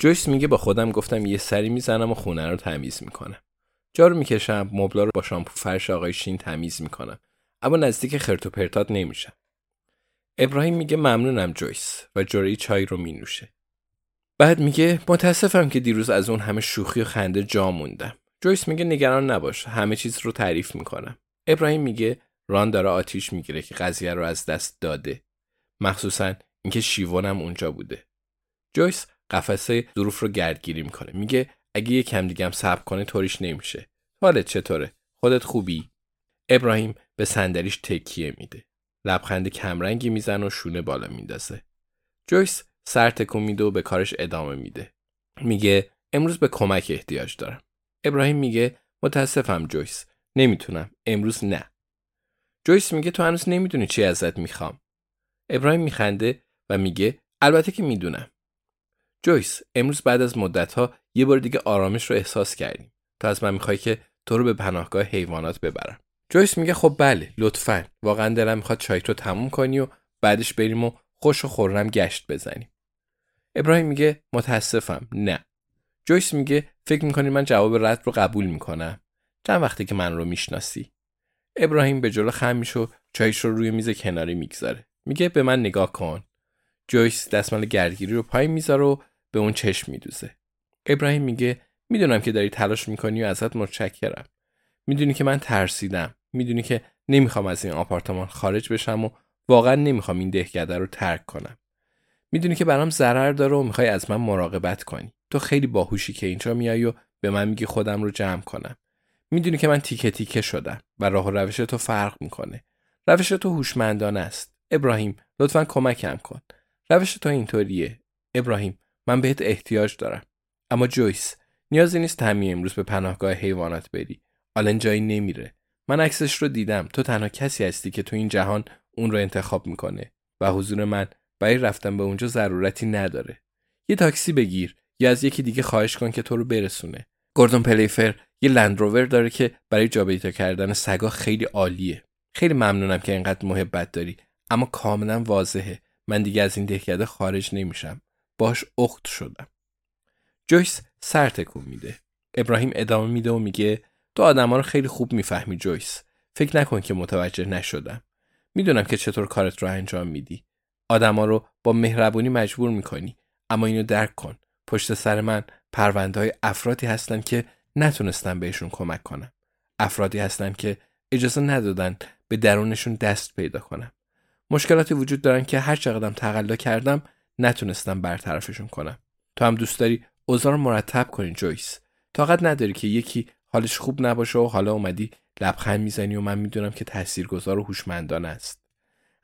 جویس میگه با خودم گفتم یه سری می‌زنم و خونه رو تمیز می‌کنم. جارو می‌کشم، مبلا رو با شامپو فرش آقای شین تمیز می‌کنم. اما نزدیک خرت و پرتات نمیشم. ابراهیم میگه ممنونم جویس و جوری چای رو مینوشه. بعد میگه متاسفم که دیروز از اون همه شوخی و خنده جا موندم. جویس میگه نگران نباش همه چیز رو تعریف می‌کنم. ابراهیم میگه ران داره آتیش می‌گیره که قضیه رو از دست داده. مخصوصا اینکه شیوانم اونجا بوده. جویس قفسه ظروف رو گردگیری می‌کنه. میگه اگه یه کم هم صبر کنه طوریش نمیشه. حالت چطوره؟ خودت خوبی؟ ابراهیم به صندلیش تکیه میده. لبخند کمرنگی میزن و شونه بالا میندازه. جویس سر تکون میده و به کارش ادامه میده. میگه امروز به کمک احتیاج دارم. ابراهیم میگه متاسفم جویس. نمی‌تونم. امروز نه. جویس میگه تو هنوز نمی‌دونی چی ازت می‌خوام. ابراهیم میخنده و میگه البته که می‌دونم. جویس امروز بعد از مدت ها یه بار دیگه آرامش رو احساس کردیم. تو از من می‌خوای که تو رو به پناهگاه حیوانات ببرم. جویس میگه خب بله لطفا. واقعا دلم می‌خواد چای رو تموم کنی و بعدش بریم و خوش و خورم گشت بزنیم. ابراهیم میگه متاسفم. نه. جویس میگه فکر می‌کنی من جواب رد رو قبول می‌کنم؟ چند وقتی که من رو می‌شناسی. ابراهیم به جلو خم میشه و چایش رو روی میز کناری می‌گذاره. میگه به من نگاه کن. جویس دستمال گردگیری رو پای می‌ذاره و به اون چشم میدوزه. ابراهیم میگه می‌دونم که داری تلاش می‌کنی و ازت متشکرم. می‌دونی که من ترسیدم. می‌دونی که نمی‌خوام از این آپارتمان خارج بشم و واقعا نمی‌خوام این دهکده رو ترک کنم. می‌دونی که برام ضرر داره و می‌خوای از من مراقبت کنی. تو خیلی باهوشی که اینجا میای و به من میگی خودم رو جمع کنم. می‌دونی که من تیکه تیکه شدم و راه و روش تو فرق می‌کنه. روش تو هوشمندانه است. ابراهیم لطفا کمکم کن. روش تو اینطوریه. ابراهیم من بهت احتیاج دارم. اما جویس نیازی نیست همین امروز به پناهگاه حیوانات بری. آلن جایی نمیره. من عکسش رو دیدم. تو تنها کسی هستی که تو این جهان اون رو انتخاب می‌کنه. و حضور من برای رفتن به اونجا ضرورتی نداره. یه تاکسی بگیر. یا از یکی دیگه خواهش کن که تو رو برسونه. گوردون پلیفر یه لندروور داره که برای جابجا کردن سگا خیلی عالیه. خیلی ممنونم که اینقدر محبت داری. اما کاملا واضحه. من دیگه از این دهکده خارج نمیشم. باش اخت شدم. جویس سر تکون میده. ابراهیم ادامه میده و میگه تو آدما رو خیلی خوب می‌فهمی جویس. فکر نکن که متوجه نشدم. می‌دونم که چطور کارت رو انجام میدی. آدما رو با مهربونی مجبور می‌کنی. اما اینو درک کن. پشت سر من پرونده های افرادی هستن که نتونستم بهشون کمک کنم افرادی هستن که اجازه ندادن به درونشون دست پیدا کنم مشکلاتی وجود دارن که هر چقدرم تقلا کردم نتونستم برطرفشون کنم. تو هم دوست داری اوضاع رو مرتب کنی جویس. طاقت نداری که یکی حالش خوب نباشه و حالا اومدی لبخند می‌زنی و من می‌دونم که تاثیرگذار و هوشمندانه است.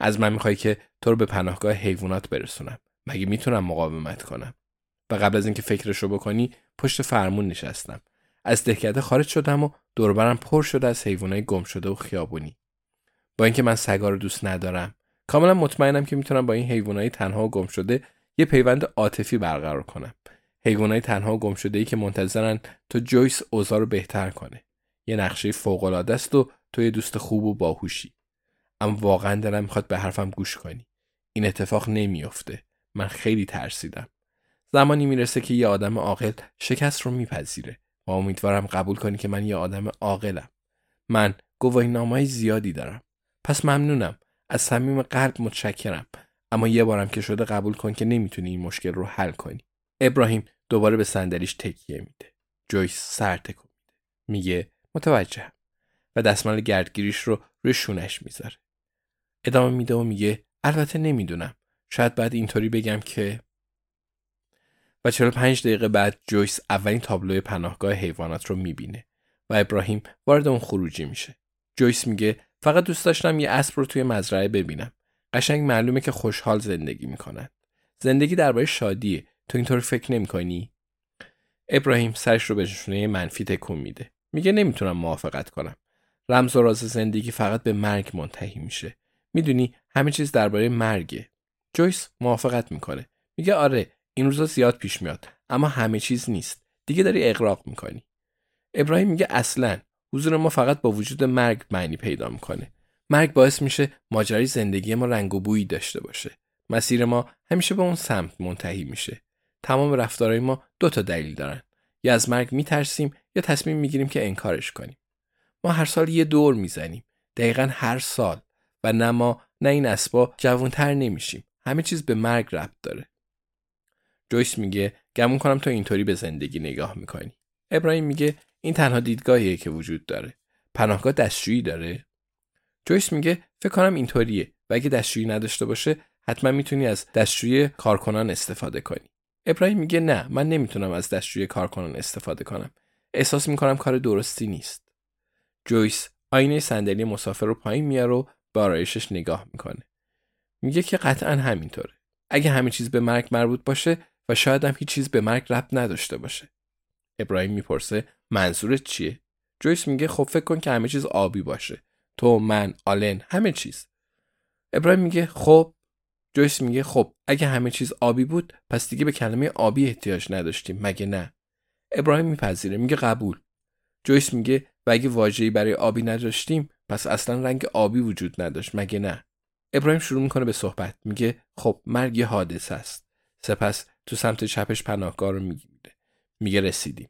از من می‌خوای که تو رو به پناهگاه حیوانات برسونم. مگه می‌تونم مقاومت کنم؟ و قبل از اینکه فکرشو بکنی پشت فرمون نشستم. از دهکده خارج شدم و دوربرم پر شده از حیوانای گم شده و خیابونی. با اینکه من سگا رو دوست ندارم کاملا مطمئنم که می‌تونم با این حیوانای تنها و گم شده یه پیوند عاطفی برقرار کنم. حیوانای تنها و گم شده ای که منتظرن تا جویس اوضاع رو بهتر کنه. یه نقشه فوق العاده است و تو یه دوست خوب و باهوشی. اما واقعا دلم می‌خواد به حرفم گوش کنی. این اتفاق نمیافته. من خیلی ترسیدم. زمانی می‌رسه که یه آدم عاقل شکست رو میپذیره. و امیدوارم قبول کنی که من یه آدم عاقلم. من گواهی نامه زیادی دارم. پس ممنونم. از صمیم قلب متشکرم. اما یه بارم که شده قبول کن که نمی‌تونی این مشکل رو حل کنی. ابراهیم دوباره به صندلیش تکیه میده. جویس سر تکون میده. میگه متوجهم. و دستمال گردگیریش رو روی شونش می‌ذاره. ادامه میده و میگه البته نمی‌دونم. شاید بعد اینطوری بگم که و 45 دقیقه بعد جویس اولین تابلوی پناهگاه حیوانات رو می‌بینه و ابراهیم وارد اون خروجی میشه. جویس میگه فقط دوست داشتم یه اسب رو توی مزرعه ببینم. قشنگ معلومه که خوشحال زندگی می‌کنن. زندگی درباره شادیه. تو اینطور فکر نمی‌کنی؟ ابراهیم سرش رو به نشونه منفی تکون میده. میگه نمی‌تونم موافقت کنم. رمز و راز زندگی فقط به مرگ منتهی میشه. می‌دونی همه چیز درباره مرگه. جویس موافقت می‌کنه. میگه آره این روزا زیاد پیش میاد اما همه چیز نیست. دیگه داری اقراق می‌کنی. ابراهیم میگه اصلا حضور ما فقط با وجود مرگ معنی پیدا می‌کنه. مرگ باعث میشه ماجرای زندگی ما رنگ و بویی داشته باشه. مسیر ما همیشه به اون سمت منتهی میشه. تمام رفتارهای ما دو تا دلیل دارن. یا از مرگ میترسیم یا تصمیم می‌گیریم که انکارش کنیم. ما هر سال یه دور می‌زنیم. دقیقا هر سال و نه ما نه این اسبا جوانتر نمیشیم. همه چیز به مرگ ربط داره. جویس میگه گمون کنم تو اینطوری به زندگی نگاه می‌کنی. ابراهیم میگه این تنها دیدگاهیه که وجود داره. پناهگاه دستشویی داره؟ جویس میگه فکر کنم اینطوریه و اگه دستشویی نداشته باشه حتما می‌تونی از دستشویی کارکنان استفاده کنی. ابراهیم میگه نه من نمی‌تونم از دستشویی کارکنان استفاده کنم. احساس می‌کنم کار درستی نیست. جویس آینه صندلی مسافر رو پایین میاره و به آرایشش نگاه می‌کنه. میگه که قطعا همینطوره. اگه همه چیز به مرگ مربوط باشه و شاید هم هیچ چیز به مرگ ربط نداشته باشه. ابراهیم می‌پرسه منظورت چیه؟ جویس میگه خب فکر کن که همه چیز آبی باشه. تو من آلن همه چیز. ابراهیم میگه خب. جویس میگه خب اگه همه چیز آبی بود پس دیگه به کلمه آبی احتیاج نداشتیم مگه نه؟ ابراهیم میپذیره میگه قبول. جویس میگه و اگه واژه‌ای برای آبی نداشتیم پس اصلا رنگ آبی وجود نداشت مگه نه؟ ابراهیم شروع می‌کنه به صحبت میگه خب مرگ یه حادثه است. سپس تو سمت چپش پناهگاه رو می‌گیره. میگه رسیدیم.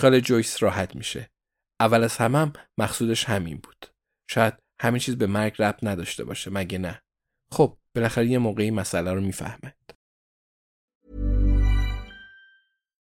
خیال جویس راحت میشه. اول از همم هم مقصودش همین بود. شاید همه چیز به مرگ ربط نداشته باشه مگه نه؟ خب بالاخره یه موقعی مسئله رو می‌فهمه